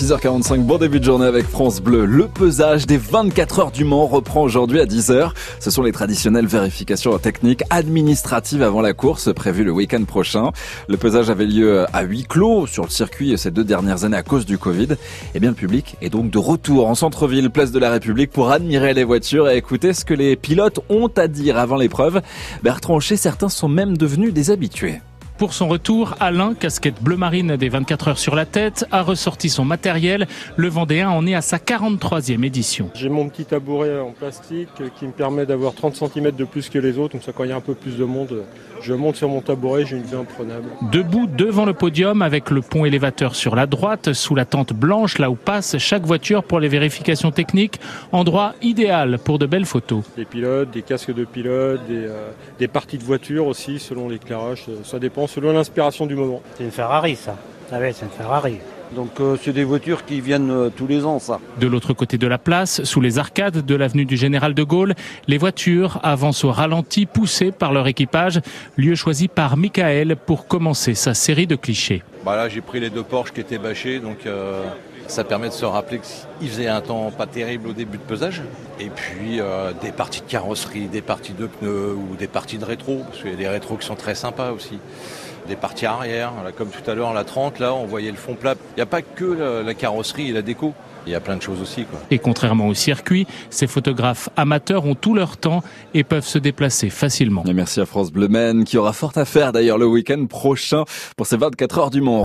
6h45, bon début de journée avec France Bleu. Le pesage des 24 heures du Mans reprend aujourd'hui à 10h. Ce sont les traditionnelles vérifications techniques administratives avant la course prévues le week-end prochain. Le pesage avait lieu à huis clos sur le circuit ces deux dernières années à cause du Covid. Et eh bien, le public est donc de retour en centre-ville, place de la République pour admirer les voitures et écouter ce que les pilotes ont à dire avant l'épreuve. Bertrand certains sont même devenus des habitués. Pour son retour, Alain, casquette bleu marine des 24 heures sur la tête, a ressorti son matériel. Le Vendéen en est à sa 43e édition. J'ai mon petit tabouret en plastique qui me permet d'avoir 30 cm de plus que les autres. Donc ça, quand il y a un peu plus de monde, je monte sur mon tabouret, j'ai une vue imprenable. Debout devant le podium avec le pont élévateur sur la droite, sous la tente blanche, là où passe chaque voiture pour les vérifications techniques. Endroit idéal pour de belles photos. Des pilotes, des casques de pilote, des, euh, des parties de voitures aussi selon l'éclairage. Ça dépend selon l'inspiration du moment. C'est une Ferrari ça. Ah ouais, c'est une Ferrari. Donc euh, c'est des voitures qui viennent euh, tous les ans, ça. De l'autre côté de la place, sous les arcades de l'avenue du Général de Gaulle, les voitures avancent au ralenti, poussées par leur équipage, lieu choisi par Michael pour commencer sa série de clichés. Bah là, j'ai pris les deux Porsche qui étaient bâchés, donc euh, ça permet de se rappeler qu'il faisait un temps pas terrible au début de pesage. Et puis des parties de carrosserie, des parties de pneus ou des parties de rétro, parce qu'il y a des rétros qui sont très sympas aussi des parties arrière. comme tout à l'heure, la 30, là, on voyait le fond plat. Il n'y a pas que la, carrosserie et la déco. Il y a plein de choses aussi. Quoi. Et contrairement au circuit, ces photographes amateurs ont tout leur temps et peuvent se déplacer facilement. merci à France Bleu qui aura fort à faire d'ailleurs le week-end prochain pour ses 24 heures du Mans.